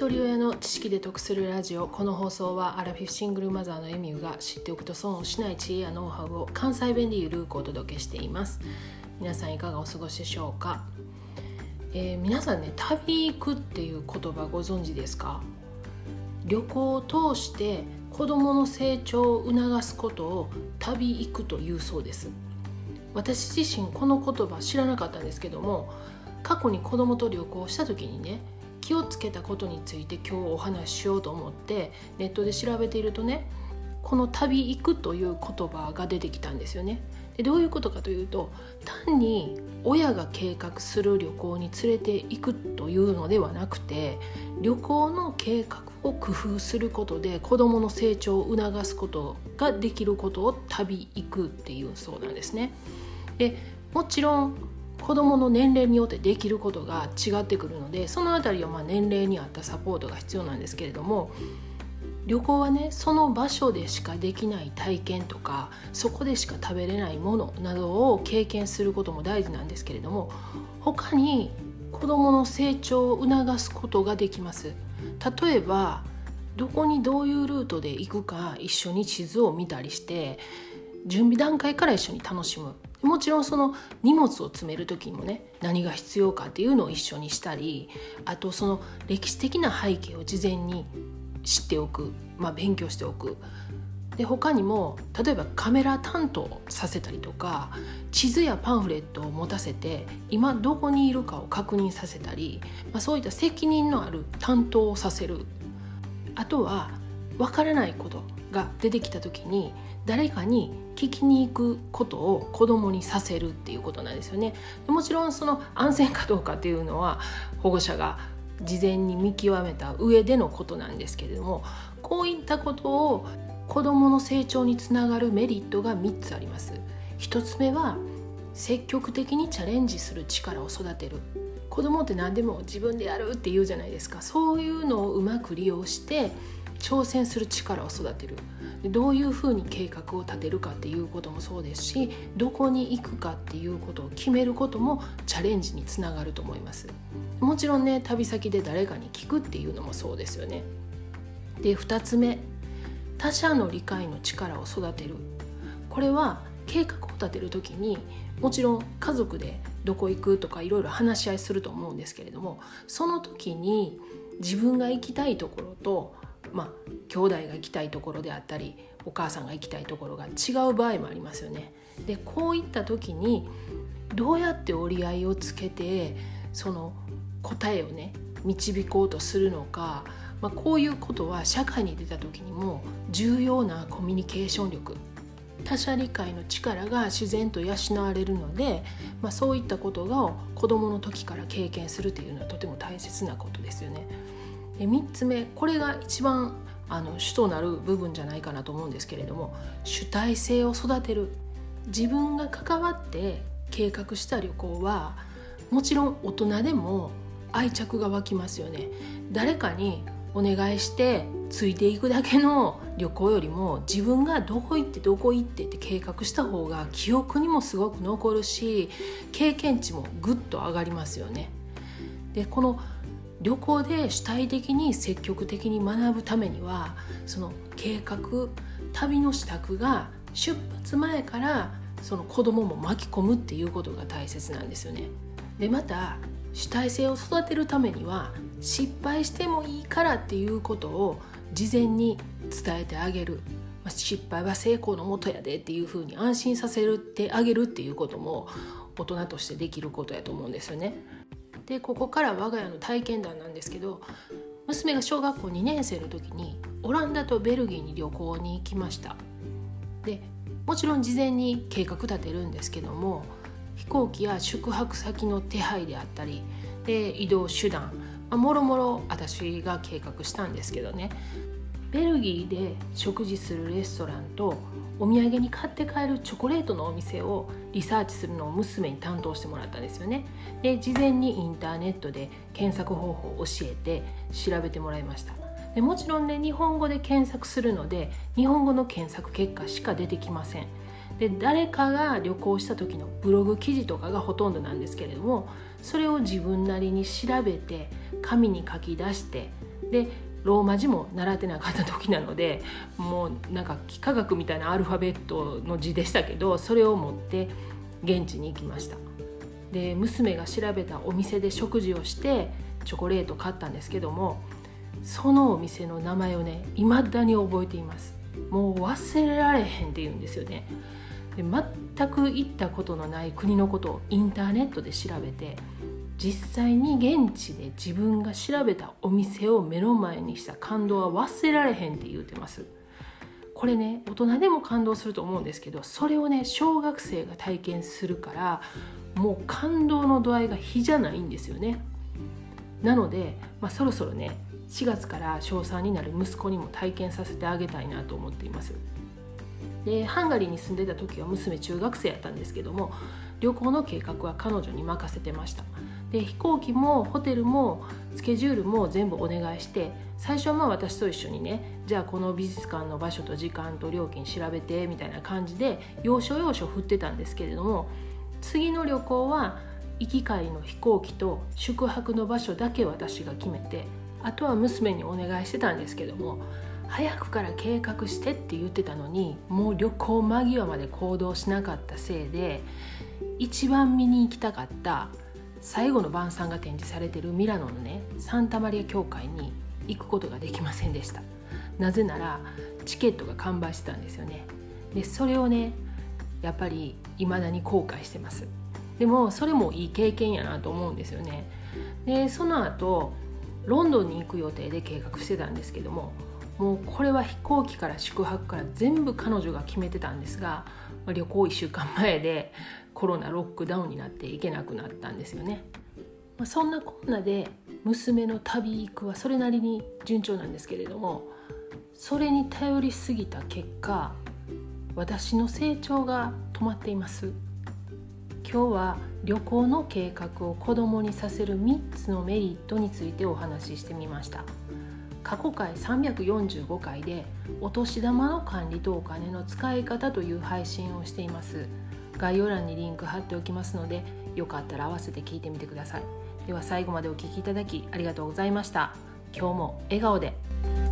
一人親の知識で得するラジオこの放送はアラフィフシングルマザーのエミューが知っておくと損をしない知恵やノウハウを関西弁でゆるくお届けしています。皆さんいかがお過ごしでしょうか、えー、皆さんね旅行くっていう言葉ご存知ですか？旅行を通して子どもの成長を促すことを旅行くというそうです。私自身この言葉知らなかったんですけども過去に子供と旅行した時にね気をつけたことについて今日お話ししようと思ってネットで調べているとねこの「旅行く」という言葉が出てきたんですよね。でどういうことかというと単に親が計画する旅行に連れて行くというのではなくて旅行の計画を工夫することで子どもの成長を促すことができることを旅行くっていうそうなんですね。でもちろん子どもの年齢によってできることが違ってくるのでその辺りはま年齢に合ったサポートが必要なんですけれども旅行はねその場所でしかできない体験とかそこでしか食べれないものなどを経験することも大事なんですけれども他に子どもの成長を促すことができます。例えばどこにどういうルートで行くか一緒に地図を見たりして準備段階から一緒に楽しむもちろんその荷物を詰める時にもね何が必要かっていうのを一緒にしたりあとその歴史的な背景を事前に知っておく、まあ、勉強しておく。で他にも例えばカメラ担当させたりとか地図やパンフレットを持たせて今どこにいるかを確認させたり、まあ、そういった責任のある担当をさせる。あとは分からないことが出てきた時に誰かに聞きに行くことを子供にさせるっていうことなんですよね。もちろんその安全かどうかっていうのは保護者が事前に見極めた上でのことなんですけれどもこういったことを子どもの成長につながるメリットが3つあります。1つ目は積極的にチャレンジする力を育てる子供って何でも自分でやるって言うじゃないですかそういうのをうまく利用して挑戦する力を育てる。どういうふうに計画を立てるかっていうこともそうですしどこに行くかっていうことを決めることもチャレンジにつながると思います。もちろんね旅先で誰かに聞くっていうのもそうですよね。で2つ目他者の理解の力を育てる。これは計画を立てる時にもちろん家族でどこ行くとかいろいろ話し合いすると思うんですけれどもその時に自分が行きたいところとまあ兄弟が行きたいところであったりお母さんが行きたいところが違う場合もありますよね。でこういった時にどうやって折り合いをつけてその答えをね導こうとするのか、まあ、こういうことは社会に出た時にも重要なコミュニケーション力他者理解の力が自然と養われるので、まあ、そういったことが子どもの時から経験するというのはとても大切なことですよね。で3つ目これが一番あの主となる部分じゃないかなと思うんですけれども主体性を育てる自分が関わって計画した旅行はもちろん大人でも愛着が湧きますよね誰かにお願いしてついていくだけの旅行よりも自分がどこ行ってどこ行ってって計画した方が記憶にもすごく残るし経験値もぐっと上がりますよね。でこの旅行で主体的に積極的に学ぶためにはその計画旅の支度が出発前からその子供も巻き込むっていうことが大切なんですよね。でまた主体性を育てるためには失敗してもいいからっていうことを事前に伝えてあげるまあ失敗は成功のもとやでっていうふうに安心させてあげるっていうことも大人としてできることやと思うんですよね。でここから我が家の体験談なんですけど娘が小学校2年生の時にオランダとベルギーに旅行に行きました。でもちろん事前に計画立てるんですけども飛行機や宿泊先の手配であったりで移動手段、あ、もろもろ私が計画したんですけどね。ベルギーで食事するレストランとお土産に買って帰るチョコレートのお店をリサーチするのを娘に担当してもらったんですよね。で事前にインターネットで検索方法を教えて調べてもらいました。でもちろんね日本語で検索するので日本語の検索結果しか出てきません。で誰かが旅行した時のブログ記事とかがほとんどなんですけれどもそれを自分なりに調べて紙に書き出してでローマ字も習ってなかった時なのでもうなんか幾何学みたいなアルファベットの字でしたけどそれを持って現地に行きました。で娘が調べたお店で食事をしてチョコレート買ったんですけどもそのお店の名前をね未だに覚えています。もう忘れられへんって言うんですよね。で全く行ったことのない国のことをインターネットで調べて実際に現地で自分が調べたお店を目の前にした感動は忘れられへんって言うてます。これね大人でも感動すると思うんですけどそれをね小学生が体験するからもう感動の度合いが比じゃないんですよね。なので、まあ、そろそろね4月から小3になる息子にも体験させてあげたいなと思っています。でハンガリーに住んでた時は娘中学生やったんですけども旅行の計画は彼女に任せてました。で飛行機もホテルもスケジュールも全部お願いして最初はまあ私と一緒にねじゃあこの美術館の場所と時間と料金調べてみたいな感じで要所要所振ってたんですけれども次の旅行は行き帰りの飛行機と宿泊の場所だけ私が決めてあとは娘にお願いしてたんですけども早くから計画してって言ってたのにもう旅行間際まで行動しなかったせいで一番見に行きたかった最後の晩餐が展示されてるミラノのねサンタマリア教会に行くことができませんでした。なぜならチケットが完売してたんですよね。でそれをねやっぱり未だに後悔してます。でもそれもいい経験やなと思うんですよね。でその後ロンドンに行く予定で計画してたんですけどももうこれは飛行機から宿泊から全部彼女が決めてたんですが旅行1週間前でコロナロックダウンになって行けなくなったんですよね。まあ、そんなこんなで娘の旅行くはそれなりに順調なんですけれどもそれに頼りすぎた結果私の成長が止まっています今日は旅行の計画を子供にさせる3つのメリットについてお話ししてみました過去回345回でお年玉の管理とお金の使い方という配信をしています。概要欄にリンク貼っておきますのでよかったら合わせて聞いてみてください。では最後までお聴きいただきありがとうございました。今日も笑顔で。